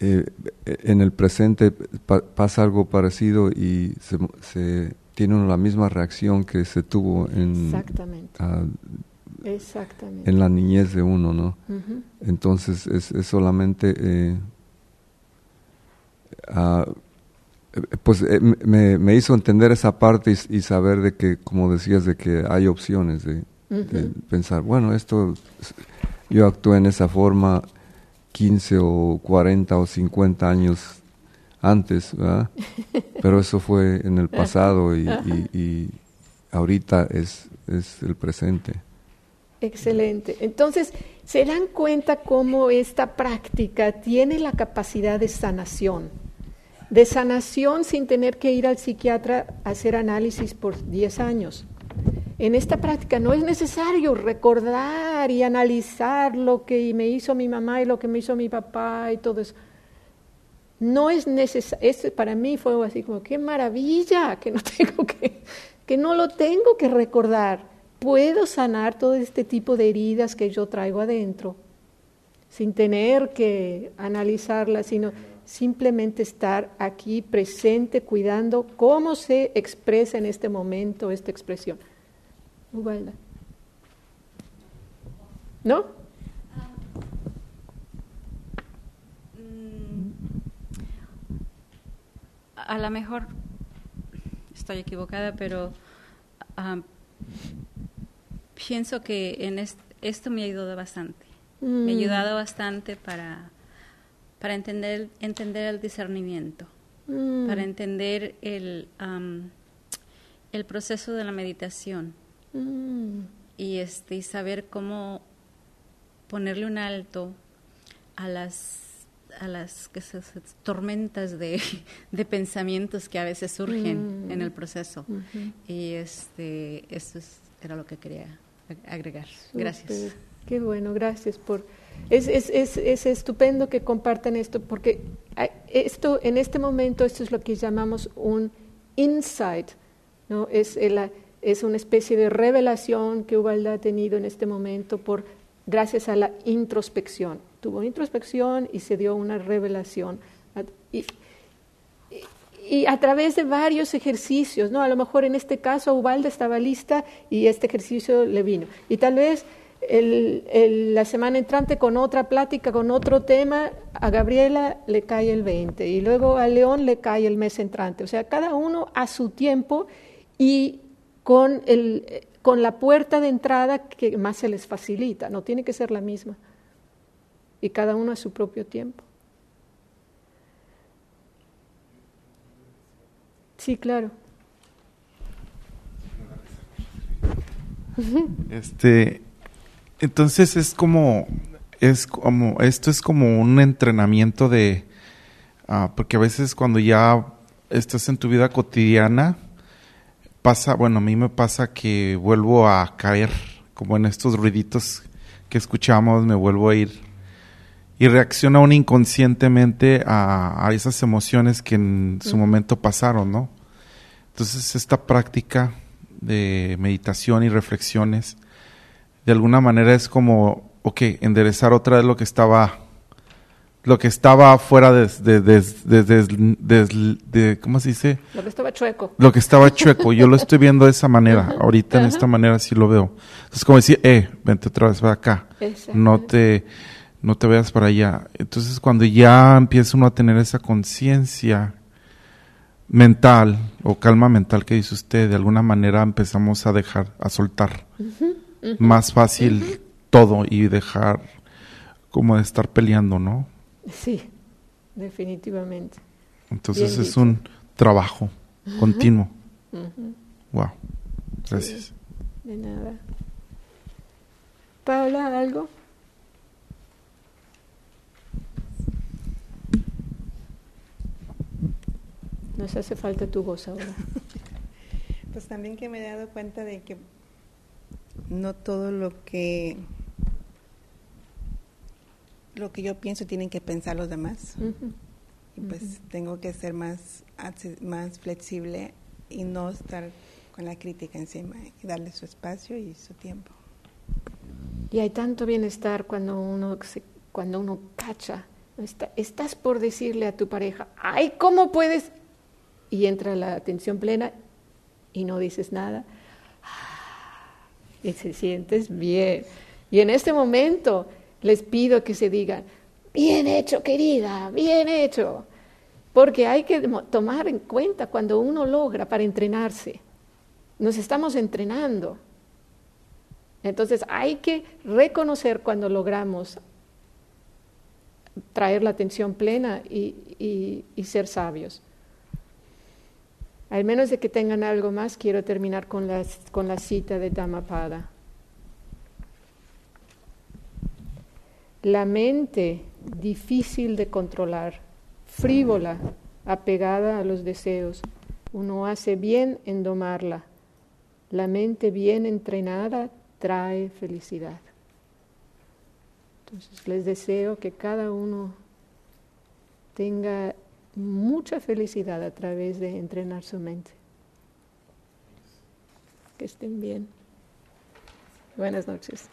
eh, en el presente pa- pasa algo parecido y se, se tiene uno la misma reacción que se tuvo en, Exactamente. ah, Exactamente. en la niñez de uno, ¿no? Entonces es, es solamente, eh, ah, pues eh, me, me hizo entender esa parte y, y saber de que, como decías, de que hay opciones de, de pensar, bueno, esto, es- yo actué en esa forma 15 o 40 o 50 años antes, ¿verdad? Pero eso fue en el pasado y, y- y ahorita es, es el presente. Excelente. Entonces, se dan cuenta cómo esta práctica tiene la capacidad de sanación. De sanación sin tener que ir al psiquiatra a hacer análisis por 10 años. En esta práctica no es necesario recordar y analizar lo que me hizo mi mamá y lo que me hizo mi papá y todo eso. No es necesario, para mí fue así como, qué maravilla, que no tengo que, que no lo tengo que recordar. Puedo sanar todo este tipo de heridas que yo traigo adentro, sin tener que analizarlas, sino simplemente estar aquí presente, cuidando cómo se expresa en este momento esta expresión. ¿No? A lo mejor estoy equivocada, pero pienso que en esto me ha ayudado bastante. Me ha Mm. ayudado bastante para, para entender, entender el discernimiento, Mm. para entender el, am, el proceso de la meditación Mm. y, este, y saber cómo ponerle un alto a las a las que se- se- tormentas de, de pensamientos que a veces surgen Mm. en el proceso y este esto es- era lo que quería ag- agregar gracias. Qué bueno, gracias por... Es, es, es, es estupendo que compartan esto porque esto en este momento esto es lo que llamamos un insight, ¿no? Es, el- es una especie de revelación que Ubalda ha tenido en este momento por gracias a la introspección. Tuvo introspección y se dio una revelación. Y, a través de varios ejercicios, ¿no? A lo mejor en este caso Ubalda estaba lista y este ejercicio le vino. Y tal vez la semana entrante con otra plática, con otro tema, a Gabriela le cae el 20 y luego a León le cae el mes entrante. O sea, cada uno a su tiempo y con, el, con la puerta de entrada que más se les facilita, no tiene que ser la misma. Y cada uno a su propio tiempo. Sí, claro. Este, entonces es como, es como, esto es como un entrenamiento de, ah, porque a veces cuando ya estás en tu vida cotidiana, pasa, bueno, a mí me pasa que vuelvo a caer, como en estos ruiditos que escuchamos, me vuelvo a ir y reacciona uno inconscientemente a, a esas emociones que en su momento pasaron, ¿no? Entonces esta práctica de meditación y reflexiones, de alguna manera es como, ok, enderezar otra vez lo que estaba, lo que estaba fuera de, de, de, de- ¿cómo se dice? Lo que estaba chueco. Lo que estaba chueco, yo lo estoy viendo de esa manera, ahorita en esta manera sí lo veo. Entonces como decir, eh, vente otra vez para acá, no te, no te veas para allá. Entonces cuando ya empieza uno a tener esa conciencia mental o calma mental que dice usted, de alguna manera empezamos a dejar, a soltar más fácil todo y dejar como de estar peleando, ¿no? Sí, definitivamente. Entonces Bien es dicho. un trabajo continuo. Wow. Gracias. De nada. Paula, ¿algo? Nos hace falta tu voz ahora. Pues también que me he dado cuenta de que no todo lo que lo que yo pienso tienen que pensar los demás. Y pues tengo que ser más más flexible y no estar con la crítica encima y darle su espacio y su tiempo. Y hay tanto bienestar cuando uno, se- cuando uno cacha. Está- estás por decirle a tu pareja, ay, ¿cómo puedes? Y entra la atención plena y no dices nada. Y se sientes bien. Y en este momento les pido que se digan, bien hecho, querida, bien hecho. Porque hay que tomar en cuenta cuando uno logra para entrenarse. Nos estamos entrenando. Entonces hay que reconocer cuando logramos traer la atención plena y, y- y ser sabios. Al menos de que tengan algo más, quiero terminar con la, con la cita de Dhammapada. La mente difícil de controlar, frívola, apegada a los deseos, uno hace bien en domarla. La mente bien entrenada trae felicidad. Entonces les deseo que cada uno tenga mucha felicidad a través de entrenar su mente. Que estén bien. Buenas noches.